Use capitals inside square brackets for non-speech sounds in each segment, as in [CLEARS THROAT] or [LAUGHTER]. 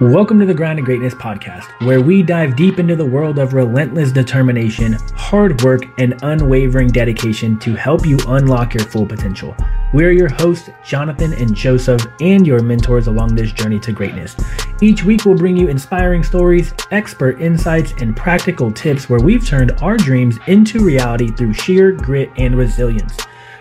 Welcome to the Grind to Greatness podcast, where we dive deep into the world of relentless determination, hard work, and unwavering dedication to help you unlock your full potential. We're your hosts, Jonathan and Joseph, and your mentors along this journey to greatness. Each week, we'll bring you inspiring stories, expert insights, and practical tips where we've turned our dreams into reality through sheer grit and resilience.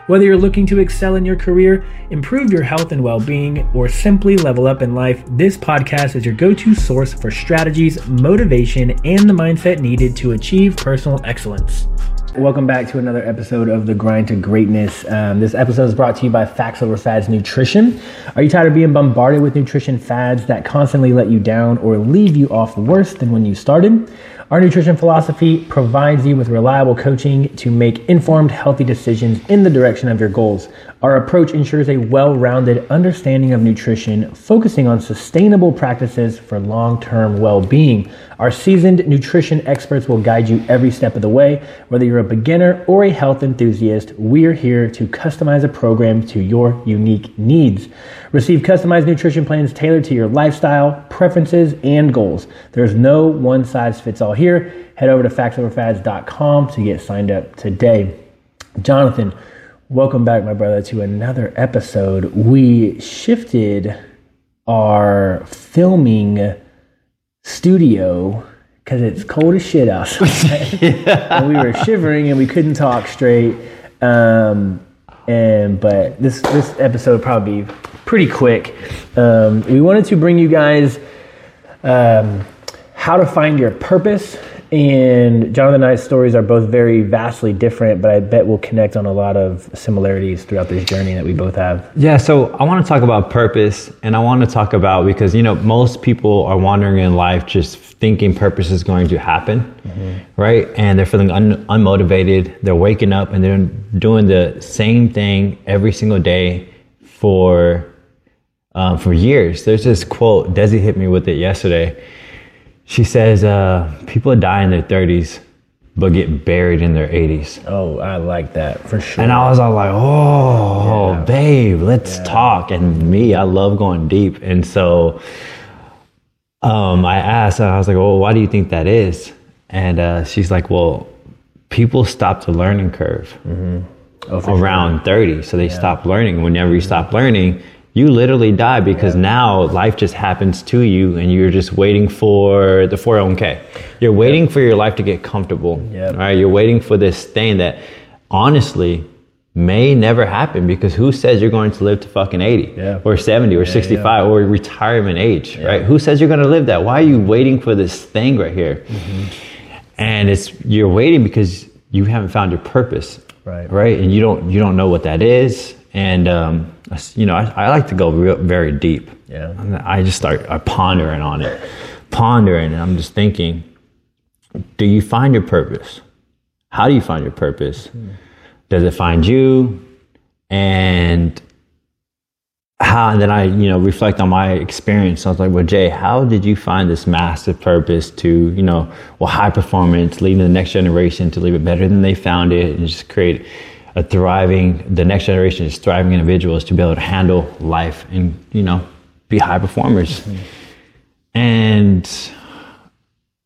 Whether you're looking to excel in your career, improve your health and well being, or simply level up in life, this podcast is your go to source for strategies, motivation, and the mindset needed to achieve personal excellence. Welcome back to another episode of the Grind to Greatness. Um, this episode is brought to you by Facts Over Fads Nutrition. Are you tired of being bombarded with nutrition fads that constantly let you down or leave you off worse than when you started? Our nutrition philosophy provides you with reliable coaching to make informed, healthy decisions in the direction of your goals. Our approach ensures a well rounded understanding of nutrition, focusing on sustainable practices for long term well being. Our seasoned nutrition experts will guide you every step of the way. Whether you're a beginner or a health enthusiast, we're here to customize a program to your unique needs. Receive customized nutrition plans tailored to your lifestyle, preferences, and goals. There's no one size fits all here. Head over to factsoverfads.com to get signed up today. Jonathan, welcome back, my brother, to another episode. We shifted our filming studio because it's cold as shit outside. [LAUGHS] and we were shivering and we couldn't talk straight. Um, and but this this episode will probably be pretty quick. Um, we wanted to bring you guys um, how to find your purpose. And Jonathan and I's stories are both very vastly different, but I bet we'll connect on a lot of similarities throughout this journey that we both have. Yeah, so I want to talk about purpose, and I want to talk about because you know most people are wandering in life just thinking purpose is going to happen, mm-hmm. right? And they're feeling un- unmotivated. They're waking up and they're doing the same thing every single day for um, for years. There's this quote. Desi hit me with it yesterday she says uh, people die in their 30s but get buried in their 80s. Oh, I like that for sure. And I was all like, oh, yeah. babe, let's yeah. talk. And me, I love going deep. And so um, I asked, I was like, well, why do you think that is? And uh, she's like, well, people stop the learning curve mm-hmm. oh, around sure. 30. So they yeah. stop learning. Whenever you stop learning, you literally die because yeah. now life just happens to you and you're just waiting for the 401k. You're waiting yep. for your life to get comfortable. Yep. Right? You're waiting for this thing that honestly may never happen because who says you're going to live to fucking 80 yeah. or 70 or yeah, 65 or retirement age, right? Who says you're going to live that? Why are you waiting for this thing right here? Mm-hmm. And it's you're waiting because you haven't found your purpose. Right. Right? And you don't you don't know what that is and um, you know, I, I, like to go real, very deep. Yeah. I just start I pondering on it, pondering, and I'm just thinking, do you find your purpose? How do you find your purpose? Mm-hmm. Does it find you? And how? And then I, you know, reflect on my experience. I was like, well, Jay, how did you find this massive purpose to, you know, well, high performance, leading the next generation to leave it better than they found it, and just create a thriving, the next generation is thriving individuals to be able to handle life and, you know, be high performers. Mm-hmm. And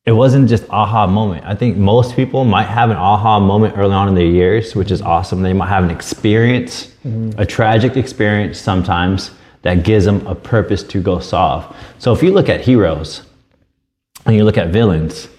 it wasn't just aha moment. I think most people might have an aha moment early on in their years, which is awesome. They might have an experience, mm-hmm. a tragic experience sometimes that gives them a purpose to go solve. So if you look at heroes and you look at villains,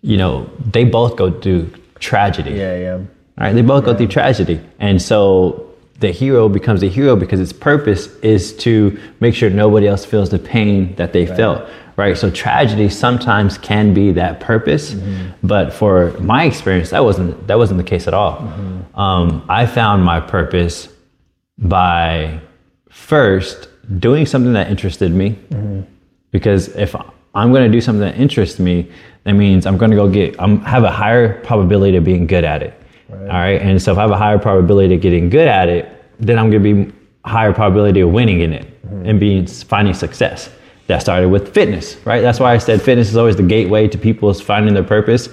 you know, they both go through tragedy. Yeah, yeah. All right, they both go through tragedy. And so the hero becomes a hero because its purpose is to make sure nobody else feels the pain that they right. felt. Right. So tragedy sometimes can be that purpose, mm-hmm. but for my experience, that wasn't that wasn't the case at all. Mm-hmm. Um, I found my purpose by first doing something that interested me, mm-hmm. because if I'm going to do something that interests me, that means I'm going to go get I'm have a higher probability of being good at it. All right. And so if I have a higher probability of getting good at it, then I'm going to be higher probability of winning in it mm-hmm. and being finding success. That started with fitness, right? That's why I said fitness is always the gateway to people's finding their purpose,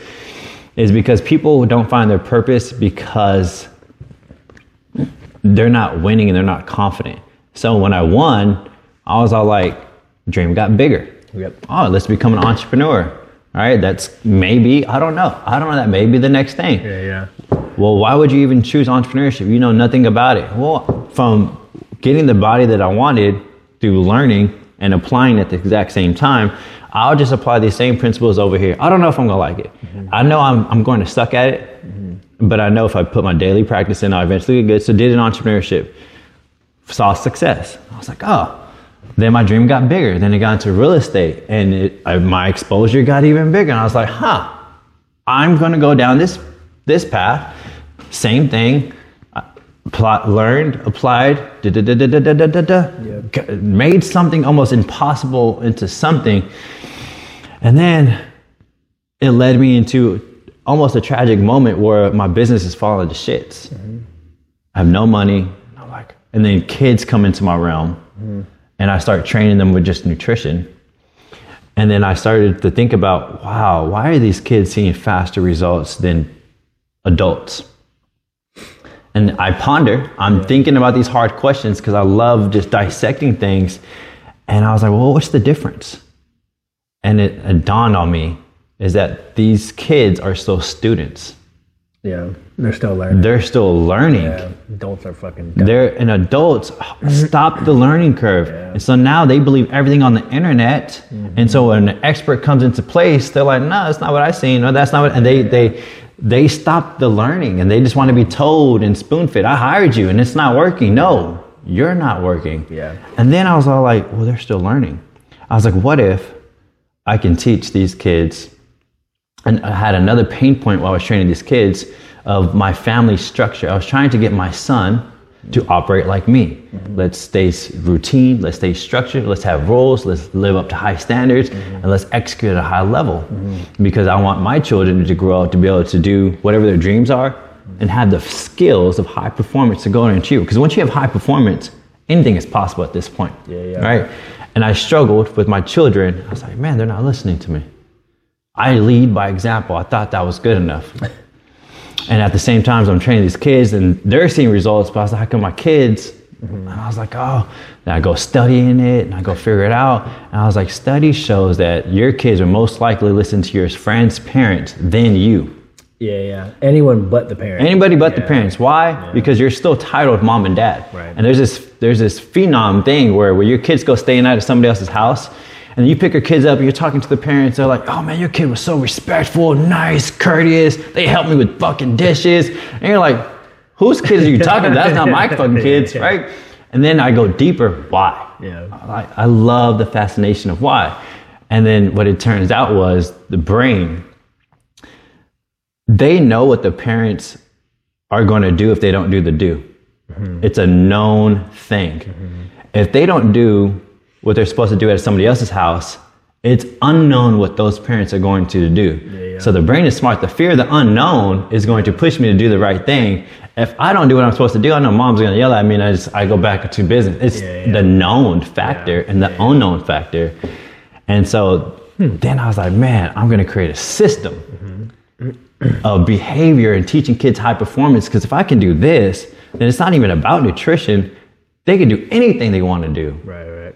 is because people don't find their purpose because they're not winning and they're not confident. So when I won, I was all like, dream got bigger. Yep. Oh, let's become an entrepreneur. All right, that's maybe I don't know. I don't know that may be the next thing. Yeah, yeah. Well, why would you even choose entrepreneurship? You know nothing about it. Well, from getting the body that I wanted through learning and applying at the exact same time, I'll just apply these same principles over here. I don't know if I'm gonna like it. Mm-hmm. I know I'm, I'm going to suck at it, mm-hmm. but I know if I put my daily practice in, I'll eventually get good. So did an entrepreneurship, saw success. I was like, oh. Then my dream got bigger. Then it got into real estate, and it, I, my exposure got even bigger. And I was like, huh, I'm gonna go down this this path. Same thing. Plot, learned, applied, da, da, da, da, da, da, da, da, G- made something almost impossible into something. And then it led me into almost a tragic moment where my business is falling to shits. I have no money. I'm like, and then kids come into my realm, mm-hmm. and I start training them with just nutrition. And then I started to think about, wow, why are these kids seeing faster results than adults? And I ponder, I'm thinking about these hard questions because I love just dissecting things. And I was like, well, what's the difference? And it, it dawned on me is that these kids are still students. Yeah. They're still learning. They're still learning. Yeah. Adults are fucking. dumb. They're and adults stop the learning curve, and so now they believe everything on the internet. And so mm-hmm. when an expert comes into place, they're like, "No, that's not what I seen. No, that's not what." And they they they stop the learning, and they just want to be told and spoon fed. I hired you, and it's not working. No, you're not working. Yeah. And then I was all like, "Well, they're still learning." I was like, "What if I can teach these kids?" and I had another pain point while I was training these kids of my family structure. I was trying to get my son to operate like me. Let's stay routine, let's stay structured, let's have roles, let's live up to high standards, and let's execute at a high level. Because I want my children to grow up to be able to do whatever their dreams are and have the skills of high performance to go and achieve. Because once you have high performance, anything is possible at this point. Yeah, yeah. Right? And I struggled with my children. I was like, man, they're not listening to me. I lead by example. I thought that was good enough. And at the same time, I'm training these kids and they're seeing results, but I was like, how come my kids? Mm-hmm. And I was like, oh, then I go studying it and I go figure it out. And I was like, study shows that your kids are most likely listen to your friend's parents than you. Yeah, yeah. Anyone but the parent. Anybody but the parents. Why? Because you're still titled mom and dad. Right. And there's this there's this phenom thing where where your kids go stay night at somebody else's house, and you pick your kids up and you're talking to the parents. They're like, "Oh man, your kid was so respectful, nice, courteous. They helped me with fucking dishes." And you're like, "Whose kids are you talking to? That's not my fucking [LAUGHS] kids, Yeah. right?" And then I go deeper. Why? Yeah. I, I love the fascination of why. And then what it turns out was the brain they know what the parents are going to do if they don't do the do. Mm-hmm. It's a known thing. Mm-hmm. If they don't do what they're supposed to do at somebody else's house, it's unknown what those parents are going to do. yeah. So the brain is smart. The fear of the unknown is going to push me to do the right thing. If I don't do what I'm supposed to do, I know mom's going to yell at me and I just I go back to business. It's Yeah, yeah. the known factor and the unknown factor. And so hmm. then I was like, man, I'm going to create a system mm-hmm. of behavior and teaching kids high performance. Because if I can do this, then it's not even about nutrition. They can do anything they want to do. Right, right.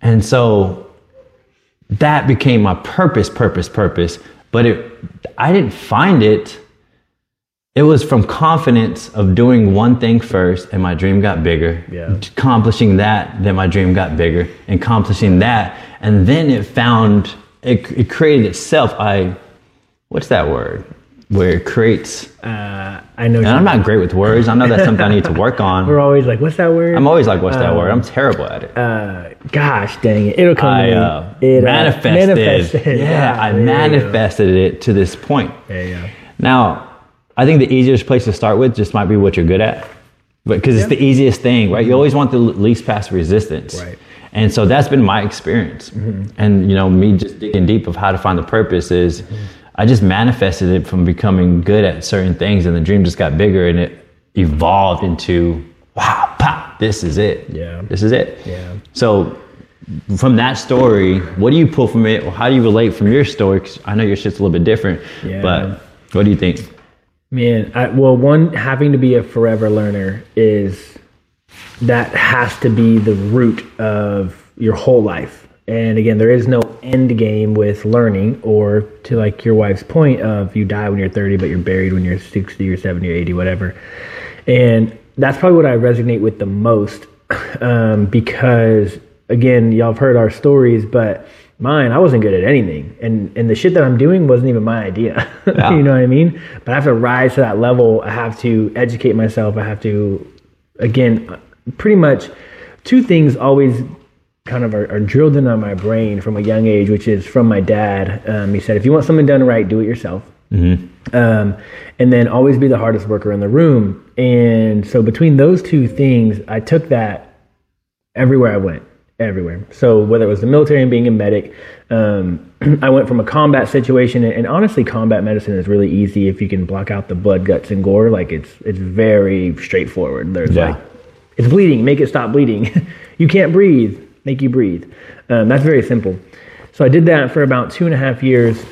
And so that became my purpose, purpose, purpose. But it, I didn't find it. It was from confidence of doing one thing first, and my dream got bigger. Yeah. Accomplishing that, then my dream got bigger. Accomplishing that, and then it found it. It created itself. I, what's that word? Where it creates. Uh, I know. And I'm not great with words. I know that's something I need to work on. [LAUGHS] We're always like, what's that word? I'm always like, what's that word? I'm terrible at it. uh, gosh dang it. It'll come I uh, It, manifested. manifested. [LAUGHS] Yeah, I you go. manifested it to this point. Yeah, yeah. Now, I think the easiest place to start with just might be what you're good at, but because it's the easiest thing, right? You always want the least passive resistance, Right. And so that's been my experience, and you know, me just digging deep of how to find the purpose is. I just manifested it from becoming good at certain things, and the dream just got bigger, and it evolved into wow, pop, this is it. Yeah. this is it. Yeah. So from that story, what do you pull from it, or how do you relate from your story? Cause I know your shit's a little bit different, Yeah. but what do you think? Man, I, well, one having to be a forever learner is that has to be the root of your whole life. And again, there is no end game with learning, or to like your wife's point of you die when you're 30, but you're buried when you're 60 or 70 or 80, whatever. And that's probably what I resonate with the most [CLEARS THROAT] um, because, again, y'all have heard our stories, but mine, I wasn't good at anything. And, and the shit that I'm doing wasn't even my idea. [LAUGHS] Yeah. you know what I mean? But I have to rise to that level. I have to educate myself. I have to, again, pretty much two things always kind of are, are, drilled into my brain from a young age, which is from my dad. Um, he said, if you want something done right, do it yourself. Mm-hmm. Um, and then always be the hardest worker in the room. And so between those two things, I took that everywhere I went, everywhere. So whether it was the military and being a medic, um, [CLEARS THROAT] I went from a combat situation, and, and, honestly, combat medicine is really easy if you can block out the blood, guts, and gore. Like it's it's very straightforward. There's yeah. like it's bleeding, make it stop bleeding. [LAUGHS] you can't breathe make you breathe. Um, that's very simple. So I did that for about two and a half years.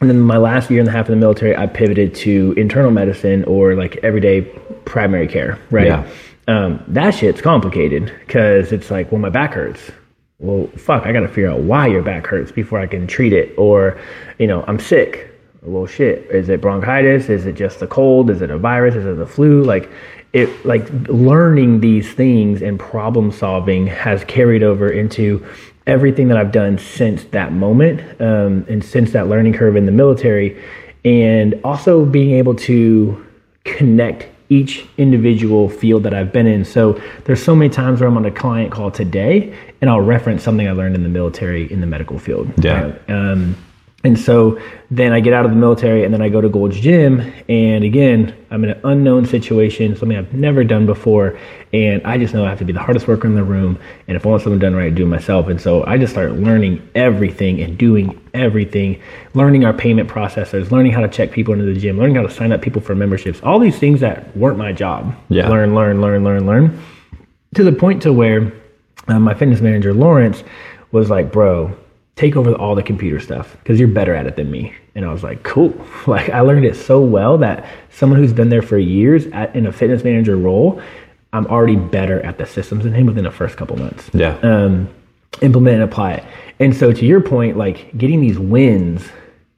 And then my last year and a half in the military, I pivoted to internal medicine or like everyday primary care, right? Yeah. Um, that shit's complicated because it's like, well, my back hurts. Well, fuck, I got to figure out why your back hurts before I can treat it. Or, you know, I'm sick. Well, shit, is it bronchitis? Is it just the cold? Is it a virus? Is it the flu? Like, it like learning these things and problem solving has carried over into everything that I've done since that moment um, and since that learning curve in the military, and also being able to connect each individual field that I've been in. So there's so many times where I'm on a client call today, and I'll reference something I learned in the military in the medical field. Yeah. Um, and so then I get out of the military and then I go to Gold's Gym. And again, I'm in an unknown situation, something I've never done before. And I just know I have to be the hardest worker in the room. And if I want something done right, I do it myself. And so I just start learning everything and doing everything, learning our payment processors, learning how to check people into the gym, learning how to sign up people for memberships, all these things that weren't my job. Yeah. Learn, learn, learn, learn, learn. To the point to where um, my fitness manager, Lawrence, was like, bro, take over all the computer stuff because you're better at it than me. And I was like, cool. [LAUGHS] Like I learned it so well that someone who's been there for years at, in a fitness manager role, I'm already better at the systems than him within the first couple months. Yeah. Um, implement and apply it. And so to your point, like getting these wins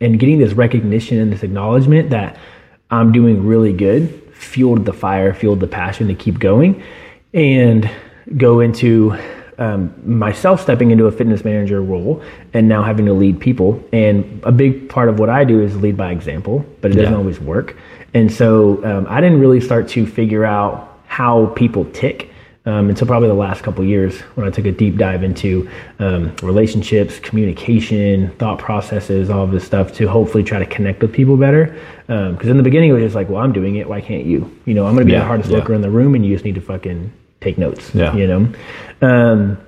and getting this recognition and this acknowledgement that I'm doing really good fueled the fire, fueled the passion to keep going and go into um, myself stepping into a fitness manager role and now having to lead people. And a big part of what I do is lead by example, but it doesn't yeah. always work. And so um, I didn't really start to figure out how people tick um, until probably the last couple years when I took a deep dive into um, relationships, communication, thought processes, all of this stuff to hopefully try to connect with people better. Because um, in the beginning it was just like, well, I'm doing it, why can't you? You know, I'm going to be yeah, the hardest yeah. worker in the room, and you just need to fucking take notes. Yeah. You know? Um,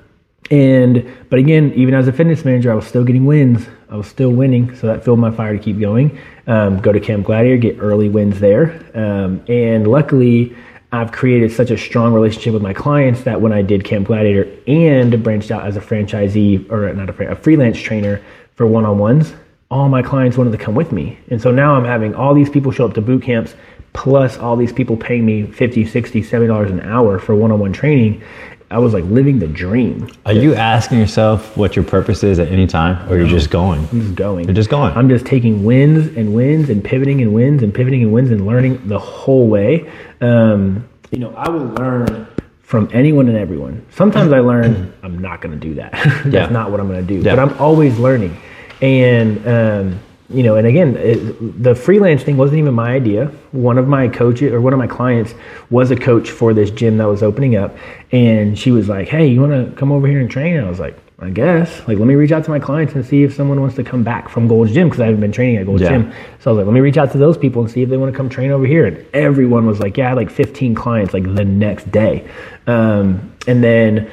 and, but again, even as a fitness manager, I was still getting wins. I was still winning. So that filled my fire to keep going. Um, go to Camp Gladiator, get early wins there. Um, and luckily, I've created such a strong relationship with my clients that when I did Camp Gladiator and branched out as a franchisee or not a, a freelance trainer for one on ones, all my clients wanted to come with me. And so now I'm having all these people show up to boot camps plus all these people paying me 50 60 70 dollars an hour for one-on-one training i was like living the dream. Are you asking yourself what your purpose is at any time or you're just going? I'm just going. You're just going. I'm just taking wins and wins and pivoting and wins and pivoting and wins and learning the whole way. Um, you know i will learn from anyone and everyone. Sometimes i learn i'm not going to do that. [LAUGHS] That's yeah. not what i'm going to do yeah. but i'm always learning. And um, you know, and again, it, the freelance thing wasn't even my idea. One of my coaches or one of my clients was a coach for this gym that was opening up, and she was like, "Hey, you want to come over here and train?" And I was like, "I guess." Like, let me reach out to my clients and see if someone wants to come back from Gold's Gym because I haven't been training at Gold's yeah. Gym. So I was like, "Let me reach out to those people and see if they want to come train over here." And everyone was like, "Yeah, I had like 15 clients like the next day," um, and then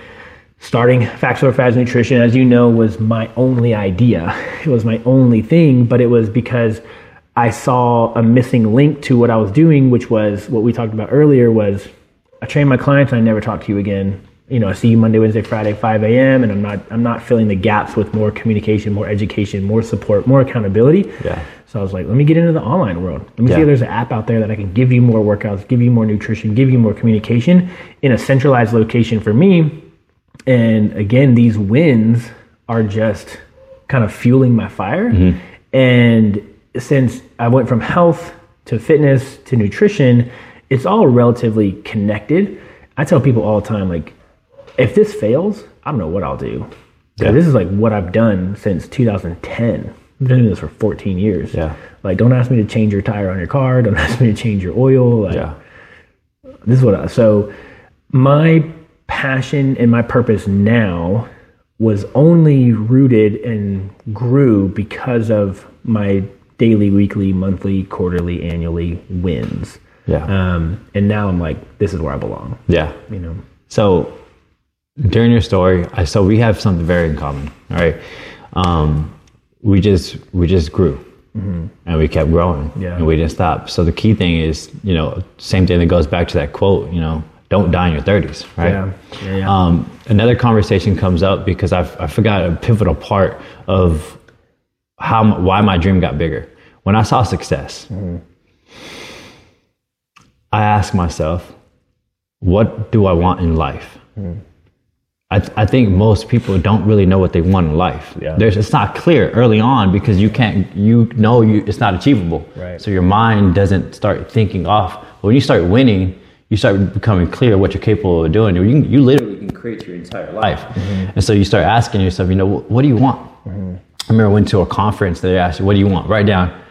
starting Facts Over Fads Nutrition, as you know, was my only idea. It was my only thing, but it was because I saw a missing link to what I was doing, which was what we talked about earlier was I train my clients and I never talk to you again. You know, I see you Monday, Wednesday, Friday, 5 a.m. and I'm not I'm not filling the gaps with more communication, more education, more support, more accountability. Yeah. So I was like, let me get into the online world. Let me yeah. see if there's an app out there that I can give you more workouts, give you more nutrition, give you more communication in a centralized location for me and again, these wins are just kind of fueling my fire. Mm-hmm. And since I went from health to fitness to nutrition, it's all relatively connected. I tell people all the time, like, if this fails, I don't know what I'll do. Yeah. This is like what I've done since 2010. I've been doing this for 14 years. Yeah. Like, don't ask me to change your tire on your car. Don't [LAUGHS] ask me to change your oil. Like, Yeah. this is what I, so my passion and my purpose now was only rooted and grew because of my daily, weekly, monthly, quarterly, annually wins. Yeah. Um, and now I'm like, this is where I belong. Yeah. You know. So during your story, I so we have something very in common. All right. Um, we just we just grew. Mm-hmm. And we kept growing, Yeah. and we didn't stop. So the key thing is, you know, same thing that goes back to that quote. You know, don't die in your thirties, right? Yeah. Yeah. yeah. Um, another conversation comes up because I've, I forgot a pivotal part of how why my dream got bigger. When I saw success, I asked myself, what do I want in life? I, th- I think most people don't really know what they want in life. Yeah. There's, it's not clear early on because you can't, you know, you, it's not achievable. Right. So your mind doesn't start thinking off. When you start winning, you start becoming clear what you're capable of doing. You, can- you literally can create your entire life. Mm-hmm. And so you start asking yourself, you know, what, do you want? Mm-hmm. I remember I went to a conference. They asked you, what do you want? Write down,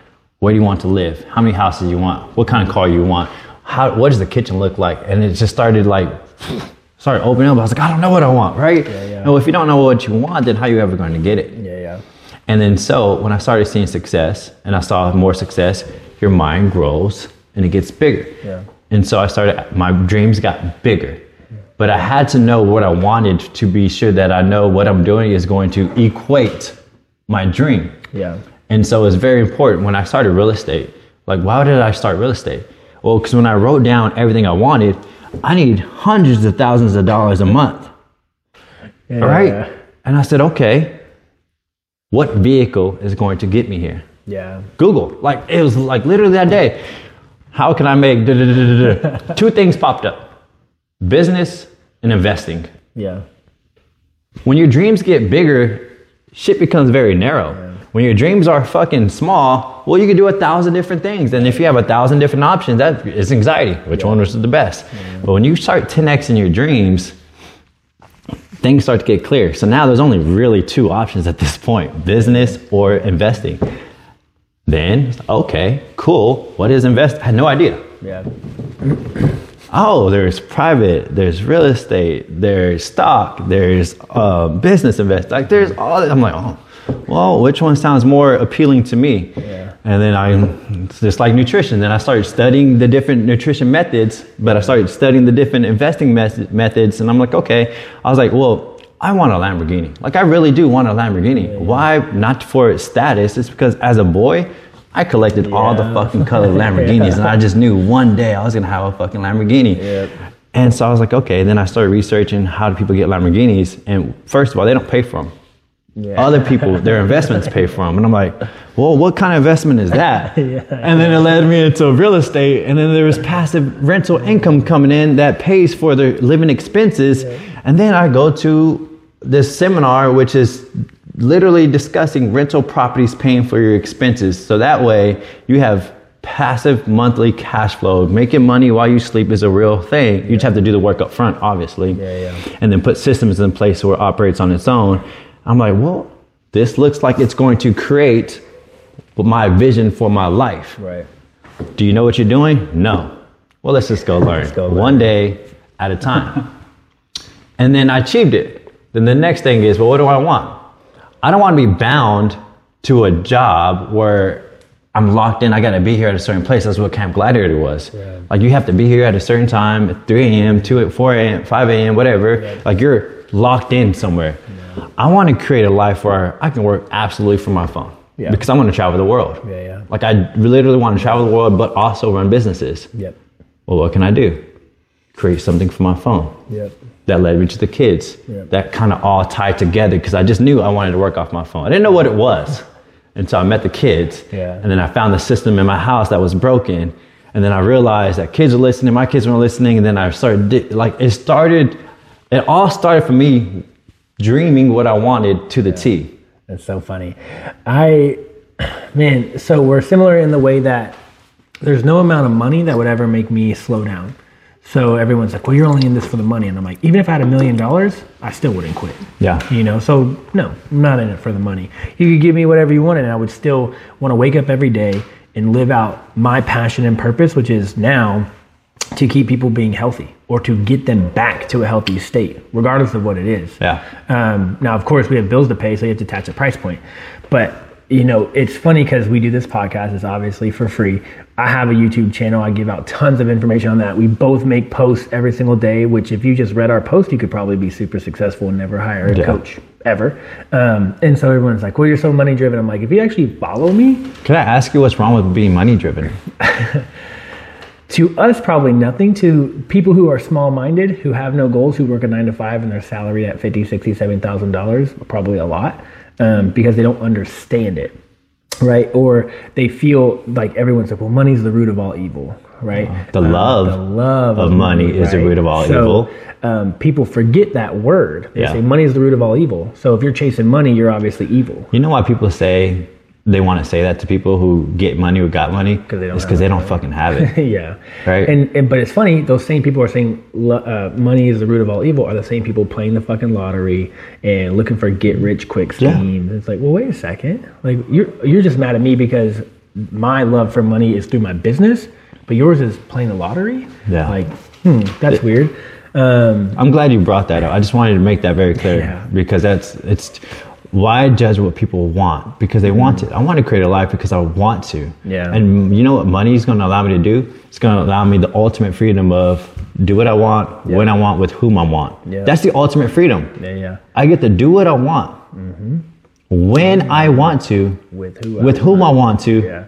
where do you want to live? How many houses you want? What kind of car you want? How, what does the kitchen look like? And it just started like, [LAUGHS] started opening up. I was like, I don't know what I want, right? yeah. No, if you don't know what you want, then how are you ever going to get it? yeah. Yeah. And then so when I started seeing success and I saw more success, your mind grows and it gets bigger. Yeah. And so I started, my dreams got bigger. But I had to know what I wanted to be sure that I know what I'm doing is going to equate my dream. Yeah. And so it's very important when I started real estate. Like, why did I start real estate? Well, because when I wrote down everything I wanted, I need hundreds of thousands of dollars a month. Yeah. All right. And I said, okay, what vehicle is going to get me here? Yeah. Google. Like, it was like literally that day. How can I make [LAUGHS] two things popped up business and investing. Yeah. When your dreams get bigger, shit becomes very narrow. When your dreams are fucking small, well, you can do a thousand different things. And if you have a thousand different options, that is anxiety. Which one was the best? But when you start 10x in your dreams, things start to get clear. So now there's only really two options at this point business or investing. Then, okay, cool. What is invest? I had no idea. Yeah. Oh, there's private, there's real estate, there's stock, there's uh, business invest. Like there's all. I'm like, oh, well, which one sounds more appealing to me? Yeah. And then I, it's just like nutrition. Then I started studying the different nutrition methods, but I started studying the different investing methods, and I'm like, okay. I was like, well, I want a Lamborghini. Like I really do want a Lamborghini. Why? Not for its status. It's because as a boy. I collected all the fucking [LAUGHS] colored Lamborghinis, and I just knew one day I was gonna have a fucking Lamborghini. Yep. And so I was like, okay. Then I started researching how do people get Lamborghinis, and first of all, they don't pay for them. Yeah. Other people, their [LAUGHS] investments pay for them, and I'm like, well, what kind of investment is that? [LAUGHS] Yeah. And then it led me into real estate, and then there was passive rental income coming in that pays for their living expenses, and then I go to this seminar, which is literally discussing rental properties paying for your expenses. So that way you have passive monthly cash flow. Making money while you sleep is a real thing. You just have to do the work up front, obviously. Yeah, yeah. And then put systems in place where it operates on its own. I'm like, well, this looks like it's going to create my vision for my life. Right. Do you know what you're doing? No. Well, let's just go learn. go learn. One day at a time. [LAUGHS] and then I achieved it. Then the next thing is, well, what do I want? I don't want to be bound to a job where I'm locked in. I got to be here at a certain place. That's what Camp Gladiator was. Yeah. Like you have to be here at a certain time, at 3 a.m., 2 at 4 a.m., 5 a.m., whatever. Like you're locked in somewhere. I want to create a life where I can work absolutely from my phone. Yeah. Because I want to travel the world. Yeah, yeah. Like I literally want to travel the world, but also run businesses. Yep. Well, what can I do? Create something for my phone. Yep. That led me to the kids. Yeah. That kind of all tied together because I just knew I wanted to work off my phone. I didn't know what it was [LAUGHS] And so I met the kids. Yeah. And then I found the system in my house that was broken. And then I realized that kids were listening, my kids weren't listening. And then I started, like, it started, it all started for me dreaming what I wanted to the T. That's so funny. I, [CLEARS THROAT] man, so we're similar in the way that there's no amount of money that would ever make me slow down. So everyone's like, well, you're only in this for the money. And I'm like, even if I had a million dollars, I still wouldn't quit. Yeah. You know, so no, I'm not in it for the money. You could give me whatever you wanted, and I would still want to wake up every day and live out my passion and purpose, which is now to keep people being healthy or to get them back to a healthy state, regardless of what it is. Yeah. Um, now, of course, we have bills to pay, so you have to attach a price point. But you know, it's funny because we do this podcast. It's obviously for free. I have a YouTube channel. I give out tons of information on that. We both make posts every single day. Which, if you just read our post, you could probably be super successful and never hire a Yeah. coach ever. Um, and so everyone's like, "Well, you're so money driven." I'm like, if you actually follow me, Can I ask you what's wrong with being money driven? [LAUGHS] to us probably nothing to people who are small minded who have no goals who work a nine to five and they're salaried at 50 60 seven thousand dollars probably a lot um, because they don't understand it right? Or they feel like everyone's like well money's the root of all evil right? The Um, love the love of money is the root of all so, evil. um, people forget that word. They Yeah. say money is the root of all evil. So if you're chasing money you're obviously evil. You know why people say they want to say that to people who get money or got money? 'Cause they don't it's because they don't fucking have it. [LAUGHS] yeah. Right. And, and but it's funny. Those same people are saying uh, money is the root of all evil. Are the same people playing the fucking lottery and looking for get rich quick Yeah. schemes? It's like, well, wait a second. Like you're you're just mad at me because my love for money is through my business, but yours is playing the lottery. Yeah. Like, hmm, that's weird. Um, I'm glad you brought that up. I just wanted to make that very clear Yeah. because that's it's why judge what people want because they want it. I want to create a life because I want to. Yeah. And you know what money is going to allow me to do? It's going to allow me the ultimate freedom of do what I want, when I want, with whom I want. Yeah. That's the ultimate freedom. yeah, yeah. I get to do what I want mm-hmm. when I want to, With who? I with whom I want to, Yeah.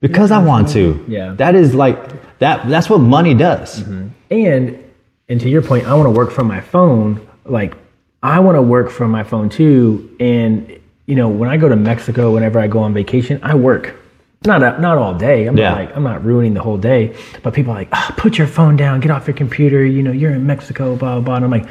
because I want to. Yeah. That is like that. That's what money does. mm-hmm. And and to your point, I want to work from my phone. Like I want to work from my phone too. And you know, when I go to Mexico, whenever I go on vacation, I work. Not a, not all day. I'm Yeah. not like I'm not ruining the whole day. But people are like, oh, put your phone down, get off your computer. You know, you're in Mexico, blah blah. blah. And I'm like,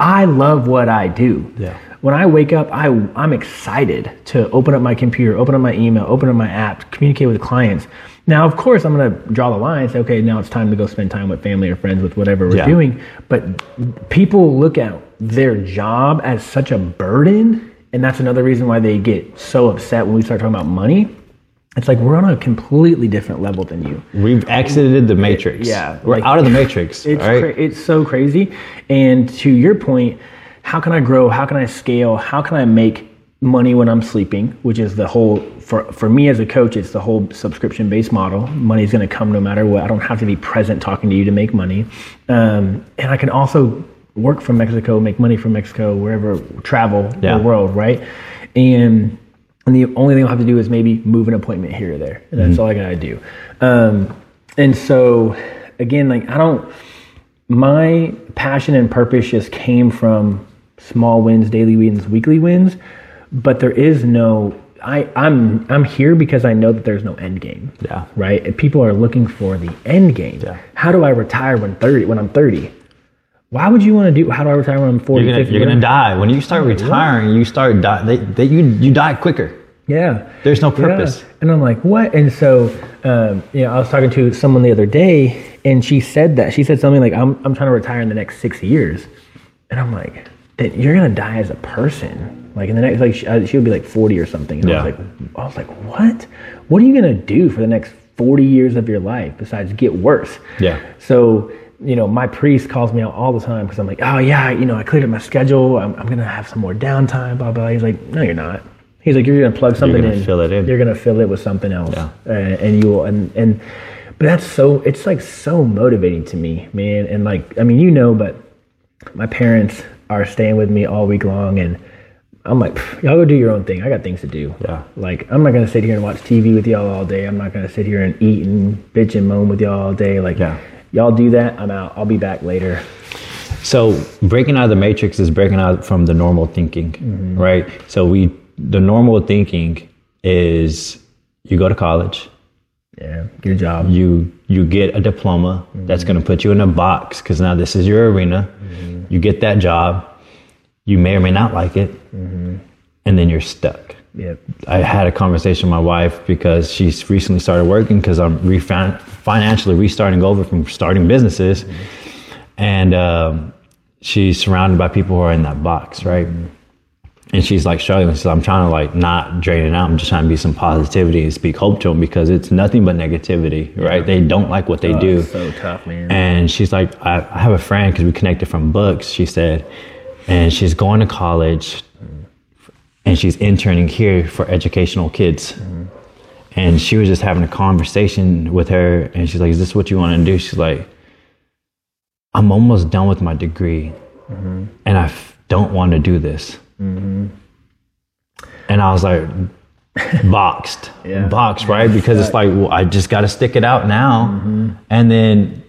I love what I do. Yeah. When I wake up, I I'm excited to open up my computer, open up my email, open up my app, communicate with clients. Now, of course, I'm going to draw the line and say, okay, now it's time to go spend time with family or friends with whatever we're Yeah. doing. But people look at their job as such a burden, and that's another reason why they get so upset when we start talking about money. It's like we're on a completely different level than you. We've exited the matrix. Yeah, we're like- out of the matrix. [LAUGHS] It's right? cra- it's so crazy. And to your point, how can I grow? How can I scale? How can I make money when I'm sleeping? Which is the whole for for me as a coach, it's the whole subscription based model. Money's going to come no matter what. I don't have to be present talking to you to make money, um, and I can also work from Mexico, make money from Mexico, wherever travel Yeah. the world, right? And and the only thing I'll have to do is maybe move an appointment here or there. And that's all I gotta do. Um, and so again, like I don't my passion and purpose just came from small wins, daily wins, weekly wins, but there is no I, I'm I'm here because I know that there's no end game. Yeah. Right? And people are looking for the end game. Yeah. How do I retire when 30 when I'm 30? Why would you want to do how do I retire when I'm 40? You're gonna, 50? you're gonna die when you start retiring. You start die. They, they, you you die quicker. Yeah. There's no purpose. Yeah. And I'm like, what? And so, um, you know, I was talking to someone the other day, and she said that she said something like, "I'm I'm trying to retire in the next six years," and I'm like, "That you're gonna die as a person." Like in the next, like she, uh, she would be like 40 or something. And I Yeah. was like, I was like, what? What are you gonna do for the next 40 years of your life besides get worse? Yeah. So, you know, my priest calls me out all the time because I'm like, oh yeah, you know, I cleared up my schedule. I'm, I'm gonna have some more downtime. Blah blah. He's like, no, you're not. He's like, you're gonna plug something you're gonna in. fill it in. You're gonna fill it with something else. Yeah. Uh, and you will. And and, but that's so. It's like so motivating to me, man. And like, I mean, you know, but my parents are staying with me all week long, and I'm like, y'all go do your own thing. I got things to do. Yeah. Like, I'm not gonna sit here and watch TV with y'all all day. I'm not gonna sit here and eat and bitch and moan with y'all all day. Like, Yeah. Y'all do that. I'm out. I'll be back later. So breaking out of the matrix is breaking out from the normal thinking, Mm-hmm. right? So we the normal thinking is you go to college, Yeah. Get a job. you you get a diploma that's mm-hmm. going to put you in a box because now this is your arena. Mm-hmm. You get that job, you may or may not like it, mm-hmm. and then you're stuck. Yep. I had a conversation with my wife because she's recently started working because I'm refin- financially restarting over from starting businesses, and um, she's surrounded by people who are in that box, right? And she's like struggling. She's I'm trying to like not drain it out. I'm just trying to be some positivity and speak hope to them because it's nothing but negativity, right? They don't like what they Oh, do. so tough, man. And she's like, I, I have a friend because we connected from books. She said, and she's going to college, and she's interning here for educational kids. Mm-hmm. And she was just having a conversation with her, and she's like, "Is this what you want to do?" She's like, "I'm almost done with my degree, mm-hmm. and I f- don't want to do this." Mm-hmm. And I was like, boxed, [LAUGHS] Yeah. boxed, right? Because it's like, well, I just got to stick it out now, and then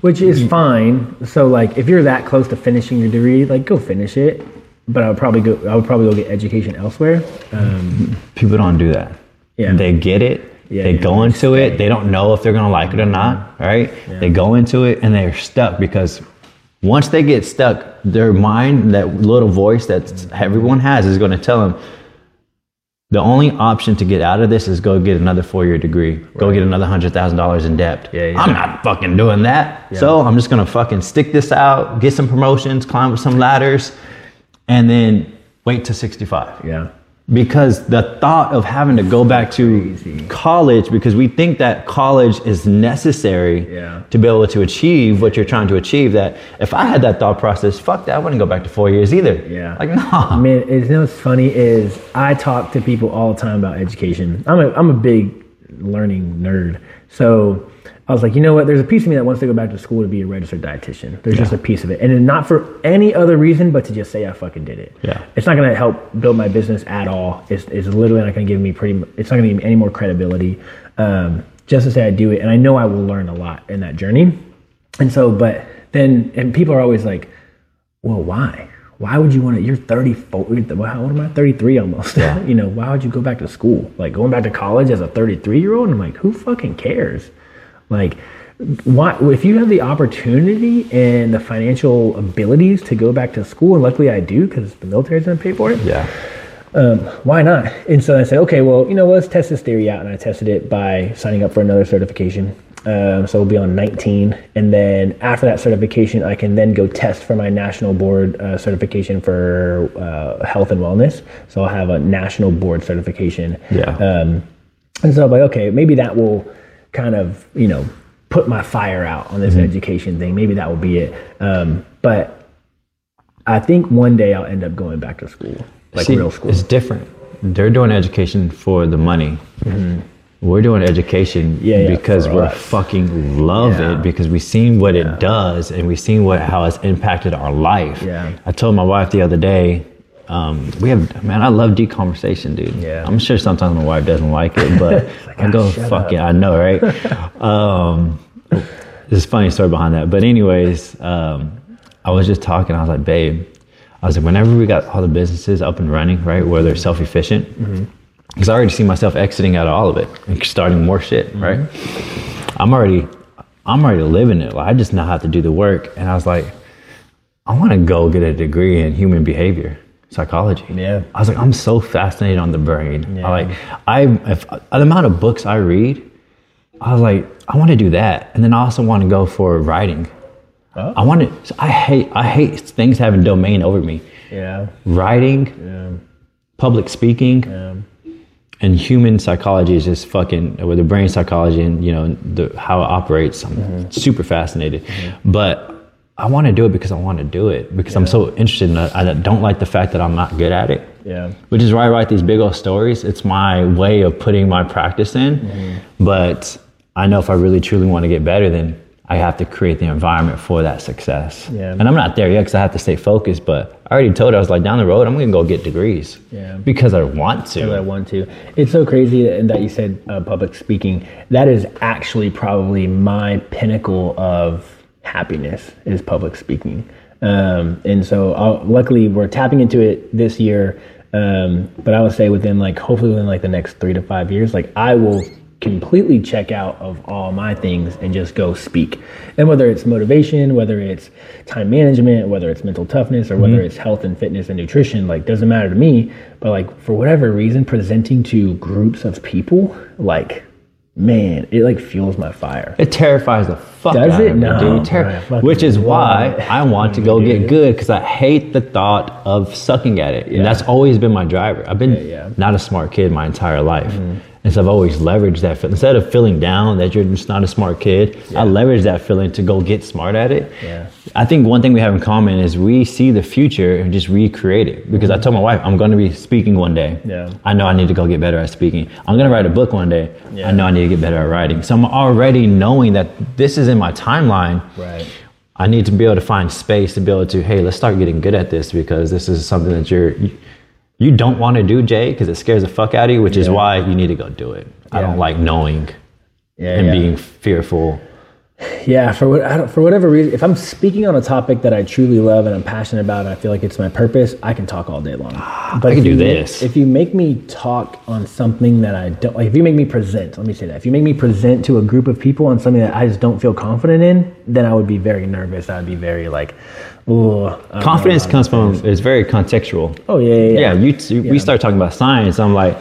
Which is fine. So like if you're that close to finishing your degree, like go finish it. But I would probably go I would probably go get education elsewhere. Um, people don't do that. Yeah. They get it. Yeah, they yeah, go into it. They don't know if they're gonna like it or not. Right? They go into it and they're stuck because once they get stuck, their mind, that little voice that everyone has, is going to tell them the only option to get out of this is go get another four-year degree. Go get another hundred thousand dollars in debt. Yeah, yeah. I'm not fucking doing that. So I'm just gonna fucking stick this out, get some promotions, climb some ladders, and then wait to 65 yeah. because the thought of having to go back to Crazy. college because we think that college is necessary Yeah. to be able to achieve what you're trying to achieve that if i had that thought process fuck that i wouldn't go back to four years either Yeah. like no Man, it's, you know what's funny is I talk to people all the time about education. I'm a, I'm a big learning nerd. So I was like, you know what? There's a piece of me that wants to go back to school to be a registered dietitian. There's just a piece of it. And then not for any other reason but to just say I fucking did it. Yeah. It's not going to help build my business at all. It's, it's literally not going to give me pretty, it's not going to give me any more credibility um, just to say I do it. And I know I will learn a lot in that journey. And so, but then, and people are always like, well, why? Why would you want to? You're 34. well, How am I? 33 almost. Yeah. [LAUGHS] you know, why would you go back to school? Like going back to college as a 33 year old? I'm like, who fucking cares? Like, why? If you have the opportunity and the financial abilities to go back to school, and luckily I do because the military's gonna pay for it yeah um, why not? And so I said, okay, well, you know, let's test this theory out. And I tested it by signing up for another certification. Um, so we'll be on 19. And then after that certification, I can then go test for my national board uh, certification for uh, health and wellness. So I'll have a national board certification. Yeah. Um, and so I'm like, okay, maybe that will kind of, you know, put my fire out on this education thing. Maybe that will be it. Um, but I think one day I'll end up going back to school, like See, real school. it's different they're doing education for the money we're doing education Mm-hmm. Yeah, yeah, because we're us. fucking love Yeah. it because we've seen what it does and we've seen what how it's impacted our life. Yeah. I told my wife the other day, um, we have man, I love deep conversation, dude. Yeah. I'm sure sometimes my wife doesn't like it, but [LAUGHS] I "Ah, go fuck up." it. I know, right? [LAUGHS] um, there's a funny story behind that. But anyways, um, I was just talking. I was like, babe, I was like, whenever we got all the businesses up and running, right, where they're self-efficient, Mm-hmm. because I already see myself exiting out of all of it and starting more shit, Mm-hmm. right? I'm already, I'm already living it. Like I just now have to do the work. And I was like, I want to go get a degree in human behavior psychology. Yeah. I was like, I'm so fascinated on the brain. Yeah. I like, I if the amount of books I read, I was like, I want to do that, and then I also want to go for writing. Oh. I want to. I hate. I hate things having domain over me. Yeah. Writing, Yeah. public speaking, Yeah. and human psychology is just fucking with the brain psychology and you know the how it operates. I'm Mm-hmm. super fascinated, but I want to do it because I want to do it because I'm so interested in it. I don't like the fact that I'm not good at it. Yeah. Which is why I write these big old stories. It's my way of putting my practice in. Mm-hmm. But I know if I really truly want to get better, then I have to create the environment for that success. Yeah. And I'm not there yet because I have to stay focused. But I already told her I was like, down the road, I'm going to go get degrees. Yeah. Because I want to. Because I want to. It's so crazy that, that you said uh, public speaking. That is actually probably my pinnacle of happiness is public speaking. Um, and so I'll, luckily we're tapping into it this year. Um, but I would say within like hopefully within like the next three to five years, like I will completely check out of all my things and just go speak. And whether it's motivation, whether it's time management, whether it's mental toughness, or whether it's health and fitness and nutrition, like doesn't matter to me. But like for whatever reason, presenting to groups of people, like man, it like fuels my fire. It terrifies the fuck Does out it? of me, No, dude. Ter- bro, I fucking which is why. I want to go get good because I hate the thought of sucking at it, and that's always been my driver. I've been Yeah, yeah. not a smart kid my entire life, mm. and so I've always leveraged that. Feel- Instead of feeling down that you're just not a smart kid, I leverage that feeling to go get smart at it. Yeah. I think one thing we have in common is we see the future and just recreate it. Because I mm. told my wife I'm going to be speaking one day. Yeah. I know I need to go get better at speaking. I'm going to write a book one day. Yeah. I know I need to get better at writing. So I'm already knowing that this is in my timeline. Right. I need to be able to find space to be able to, hey, let's start getting good at this because this is something that you're you, you don't want to do, Jay, because it scares the fuck out of you, which is why you need to go do it. I don't like knowing Yeah. and yeah. being fearful. Yeah, for what I don't, for whatever reason, if I'm speaking on a topic that I truly love and I'm passionate about, and I feel like it's my purpose, I can talk all day long. But Ah, I can do this. Make, if you make me talk on something that I don't like, if you make me present, let me say that. If you make me present to a group of people on something that I just don't feel confident in, then I would be very nervous. I'd be very like, oh, Confidence comes from, it's very contextual. Oh yeah, yeah, yeah, you, you we start talking about science. I'm like,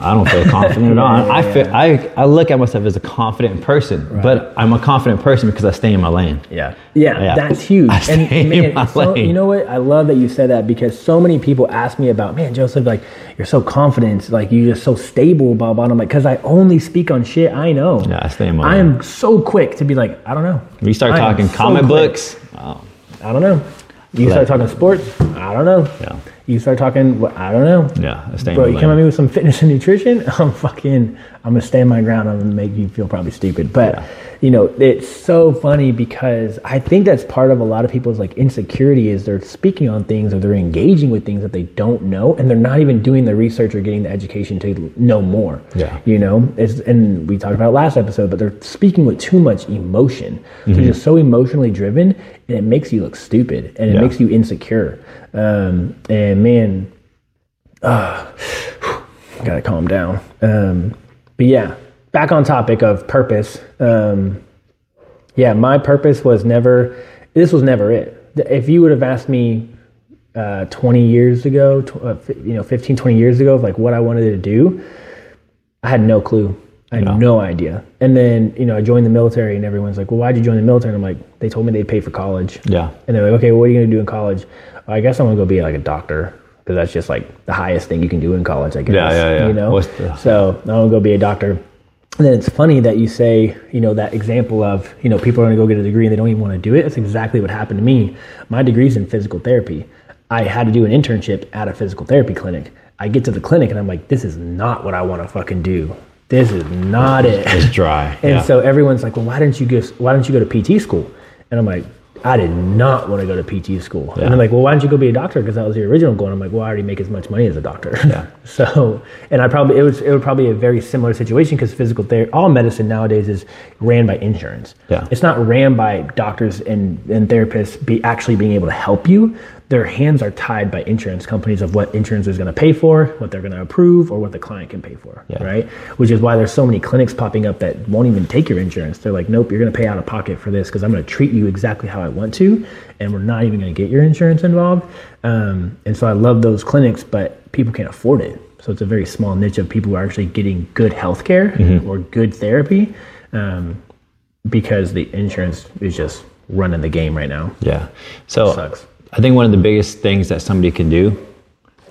I don't feel confident at all. [LAUGHS] I feel I, I look at myself as a confident person, but I'm a confident person because I stay in my lane. Yeah. yeah, Yeah. that's huge. [LAUGHS] I stay in man, my so- lane. you know what? I love that you said that because so many people ask me about, man, Joseph, like you're so confident, like you're just so stable, blah blah. And I'm like, because I only speak on shit I know. Yeah, I stay in my lane. I lane. am so quick to be like, I don't know. We start I talking comic quick. books. Oh, I don't know. You Like- start talking sports. I don't know. Yeah. You start talking. what- I don't know. yeah, I stay Bro, you lane. come at me with some fitness and nutrition, [LAUGHS] I'm fucking, I'm gonna stand my ground. I'm gonna make you feel probably stupid. But, Yeah. you know, it's so funny because I think that's part of a lot of people's like insecurity is they're speaking on things or they're engaging with things that they don't know and they're not even doing the research or getting the education to know more. Yeah. You know, it's, and we talked about last episode, but they're speaking with too much emotion. Mm-hmm. They're just so emotionally driven and it makes you look stupid and it Yeah. makes you insecure. Um, and man, [SIGHS] gotta calm down. Um, but yeah, back on topic of purpose. Um, yeah, my purpose was never. This was never it. If you would have asked me uh, 20 years ago, tw- uh, you know, 15, 20 years ago, of like what I wanted to do, I had no clue. I had Yeah. no idea. And then, you know, I joined the military and everyone's like, well, why'd you join the military? And I'm like, they told me they'd pay for college. Yeah. And they're like, okay, what are you going to do in college? I guess I'm going to go be like a doctor because that's just like the highest thing you can do in college, I guess. Yeah, yeah, yeah. You know? The- So I'm going to go be a doctor. And then it's funny that you say, you know, that example of, you know, people are going to go get a degree and they don't even want to do it. That's exactly what happened to me. My degree's in physical therapy. I had to do an internship at a physical therapy clinic. I get to the clinic and I'm like, this is not what I want to fucking do. This is not it. It's dry. [LAUGHS] And yeah. so everyone's like, well, why didn't you go, why didn't you go to PT school? And I'm like, I did not want to go to PT school. Yeah. And they're like, well, why don't you go be a doctor? Because that was your original goal. And I'm like, well, I already make as much money as a doctor. Yeah. [LAUGHS] so, and I probably, it was, it would probably be a very similar situation because physical therapy, all medicine nowadays is ran by insurance. Yeah. It's not ran by doctors and, and therapists be actually being able to help you. Their hands are tied by insurance companies of what insurance is going to pay for, what they're going to approve, or what the client can pay for. Yeah. Right. Which is why there's so many clinics popping up that won't even take your insurance. They're like, nope, you're going to pay out of pocket for this because I'm going to treat you exactly how I want to, and we're not even going to get your insurance involved. Um, and so I love those clinics, but people can't afford it. So it's a very small niche of people who are actually getting good health care or good therapy um, because the insurance is just running the game right now. Yeah. So Sucks. I think one of the biggest things that somebody can do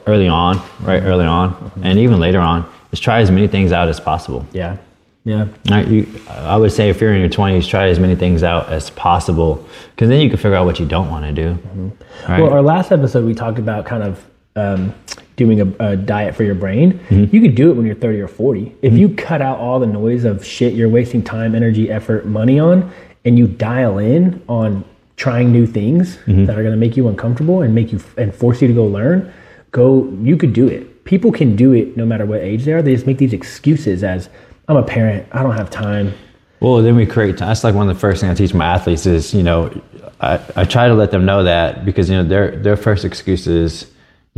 early on, right, early on, and even later on, is try as many things out as possible. Yeah. Yeah. Right, you, I would say if you're in your 20s, try as many things out as possible, because then you can figure out what you don't want to do. Right? Well, our last episode, we talked about kind of um, doing a, a diet for your brain. Mm-hmm. You could do it when you're 30 or 40. If you cut out all the noise of shit you're wasting time, energy, effort, money on, and you dial in on trying new things Mm-hmm. that are going to make you uncomfortable and make you and force you to go learn, go. You could do it. People can do it no matter what age they are. They just make these excuses as I'm a parent. I don't have time. Well, then we create. That's like one of the first things I teach my athletes is you know, I, I try to let them know that because you know their their first excuse is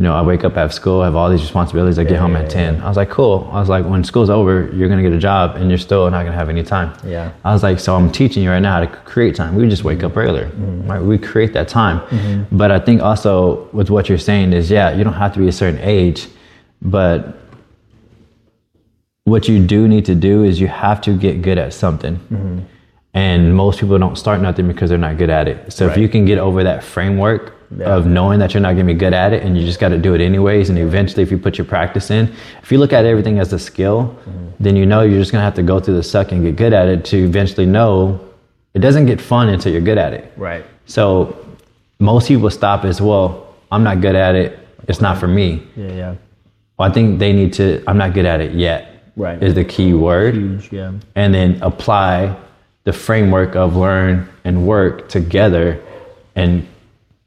you know, I wake up, I have school, I have all these responsibilities. I get home at yeah, 10. I was like, cool. I was like, when school's over, you're going to get a job and you're still not going to have any time. Yeah. I was like, so I'm teaching you right now how to create time. We just wake up mm-hmm. earlier, mm-hmm. right? We create that time. Mm-hmm. But I think also with what you're saying is, yeah, you don't have to be a certain age, but what you do need to do is you have to get good at something. And most people don't start nothing because they're not good at it. So if you can get over that framework Yeah. of knowing that you're not going to be good at it and you just got to do it anyways, and eventually, if you put your practice in, if you look at everything as a skill, mm-hmm. then you know you're just going to have to go through the suck and get good at it to eventually know it doesn't get fun until you're good at it. Right. So most people stop as well. I'm not good at it. It's not for me. Yeah. Yeah. Well, I think they need to. I'm not good at it yet. Right. Is the key word, Huge. Yeah. and then apply the framework of learn and work together, and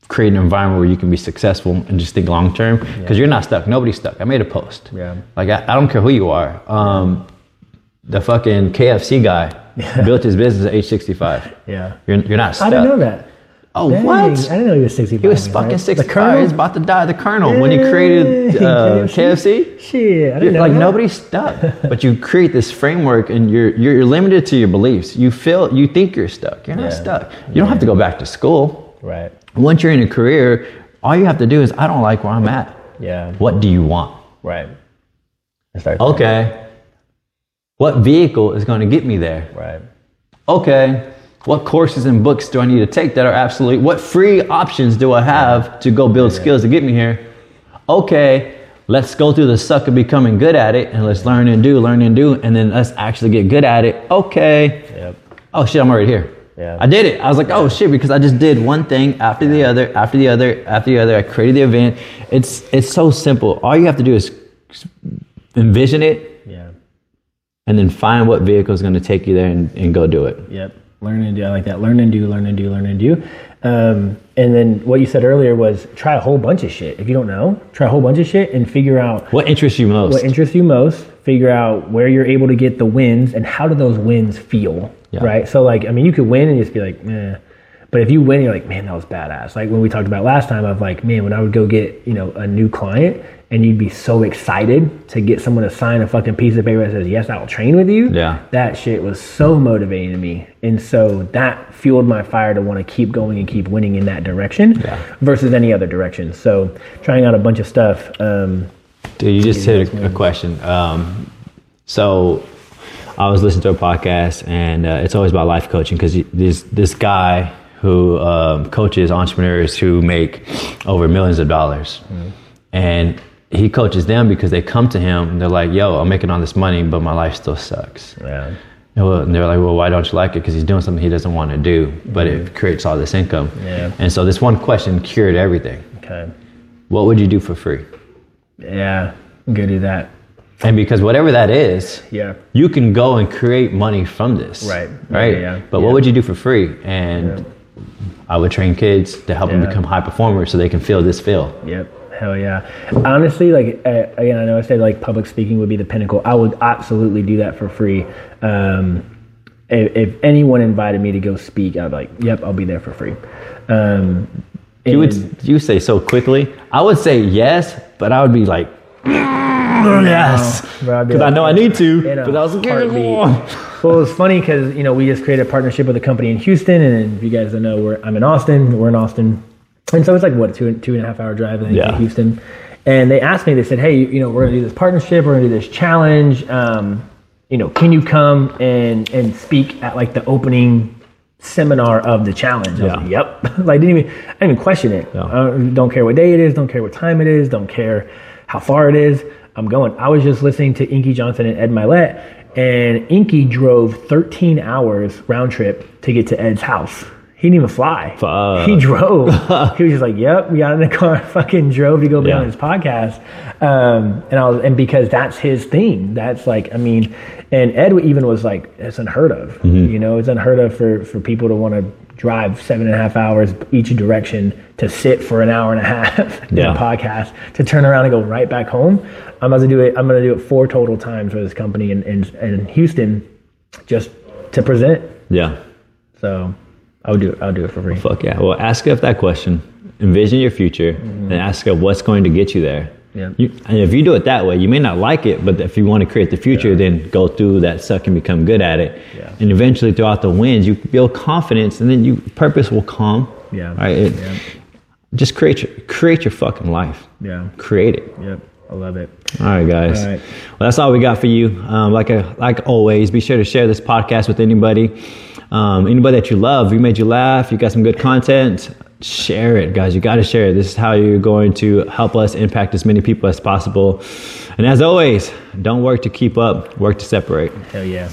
create an environment where you can be successful and just think long term. Because you're not stuck. Nobody's stuck. I made a post. Yeah. Like I, I don't care who you are. Um, the fucking KFC guy [LAUGHS] built his business at age 65. Yeah. You're, you're not stuck. I didn't know that. Oh, Dang, what? I didn't know he was 65. He was right? fucking The 65. Colonel? He was about to die. The Colonel when he created [LAUGHS] uh, KFC. Shit, I didn't know like that. nobody's stuck, but you create this framework, and you're you're you're limited to your beliefs. You feel you think you're stuck. You're not Yeah. stuck. You don't have to go back to school. Right. Once you're in a career, all you have to do is I don't like where I'm at. Yeah. What do you want? Right. Start Okay. What vehicle is going to get me there? Right. okay, what courses and books do I need to take that are absolutely, what free options do I have to go build skills to get me here? Okay, let's go through the suck of becoming good at it and let's learn and do, learn and do, and then let's actually get good at it. Okay. Yep. Oh shit, I'm already here. Yeah. I did it. I was like, oh shit, because I just did one thing after the other, after the other, after the other. I created the event. It's it's so simple. All you have to do is envision it Yeah. and then find what vehicle is going to take you there and, and go do it. Yep. Learn and do. I like that. Learn and do. Learn and do. Learn and do. Um, and then what you said earlier was try a whole bunch of shit. If you don't know, try a whole bunch of shit and figure out What interests you most? what interests you most. Figure out where you're able to get the wins and how do those wins feel. Yeah. Right. So like, I mean, you could win and just be like, eh. But if you win, you're like, man, that was badass. Like when we talked about last time, of like, man, when I would go get you know a new client, and you'd be so excited to get someone to sign a fucking piece of paper that says, yes, I'll train with you. Yeah. That shit was so motivating to me, and so that fueled my fire to want to keep going and keep winning in that direction, Yeah. versus any other direction. So trying out a bunch of stuff. Um, Dude, you just hit a, a question. Um, so I was listening to a podcast, and uh, it's always about life coaching because this this guy who um, coaches entrepreneurs who make over millions of dollars, and he coaches them because they come to him and they're like, "Yo, I'm making all this money, but my life still sucks." yeah. And well- and they're like, well, why don't you like it? Because he's doing something he doesn't want to do, but it creates all this income. Yeah. And so this one question cured everything. Okay. What would you do for free? Yeah. Gonna do that. And because whatever that is, Yeah. you can go and create money from this. Right. Right. Yeah, yeah. But Yeah. what would you do for free? And I would train kids to help them become high performers so they can feel this feel. Yep. Hell yeah. Honestly, like again, I know I said like public speaking would be the pinnacle. I would absolutely do that for free. Um, if, if anyone invited me to go speak, I'd be like, yep, I'll be there for free. Um, You would you say so quickly? I would say yes, but I would be like, yes, Bro, I'd be because I know I need to. But I was like, well, it's funny because you know we just created a partnership with a company in Houston, and if you guys don't know, we're I'm in Austin. We're in Austin, and so it's like what two two and a half hour drive Yeah. to Houston. And they asked me, they said, hey, you know, we're gonna do this partnership, we're gonna do this challenge. Um, you know, can you come and and speak at like the opening seminar of the challenge? I was Yeah. like, yep. [LAUGHS] like didn't even I didn't even question it. Don't, don't care what day it is, don't care what time it is, don't care how far it is. I'm going. I was just listening to Inky Johnson and Ed Mylett, and Inky drove 13 hours round trip to get to Ed's house. He didn't even fly. Fuck. He drove. [LAUGHS] he was just like, "Yep." We got in the car, [LAUGHS] fucking drove to go be Yeah. on his podcast. Um, and I was, and because that's his thing. That's like, I mean, and Ed even was like, "It's unheard of." Mm-hmm. You know, it's unheard of for for people to want to drive seven and a half hours each direction to sit for an hour and a half [LAUGHS] Yeah. a podcast to turn around and go right back home. I'm going to do it. I'm going to do it four total times for this company in in, in Houston, just to present. Yeah. So I'll do it. I'll do it for free. Fuck yeah. Well, ask yourself that question. Envision your future mm-hmm. and ask her what's going to get you there. Yeah. You, and if you do it that way, you may not like it, but if you want to create the future, then go through that suck and become good at it. Yeah. And eventually, throughout the wins, you build confidence, and then you purpose will come. Yeah. Right. It- Yeah. Just create your create your fucking life. Yeah. Create it. Yep. I love it. All right, guys. All right. Well, that's all we got for you. Um, like a, like always, be sure to share this podcast with anybody, um, anybody that you love. We made you laugh. You got some good content. Share it, guys. You got to share it. This is how you're going to help us impact as many people as possible. And as always, don't work to keep up. Work to separate. Hell yeah.